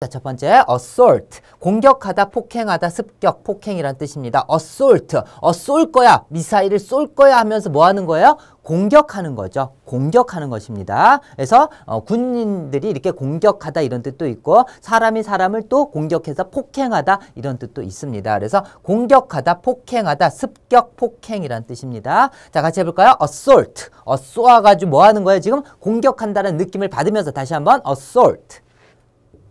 자, 첫 번째, assault. 공격하다, 폭행하다, 습격, 폭행이란 뜻입니다. assault. 어, 쏠 거야. 미사일을 쏠 거야 하면서 뭐 하는 거예요? 공격하는 거죠. 공격하는 것입니다. 그래서 어, 군인들이 이렇게 공격하다 이런 뜻도 있고 사람이 사람을 또 공격해서 폭행하다 이런 뜻도 있습니다. 그래서 공격하다, 폭행하다, 습격, 폭행이란 뜻입니다. 자, 같이 해볼까요? assault. 어, 쏘아가지고 뭐 하는 거예요? 지금 공격한다는 느낌을 받으면서 다시 한번 assault.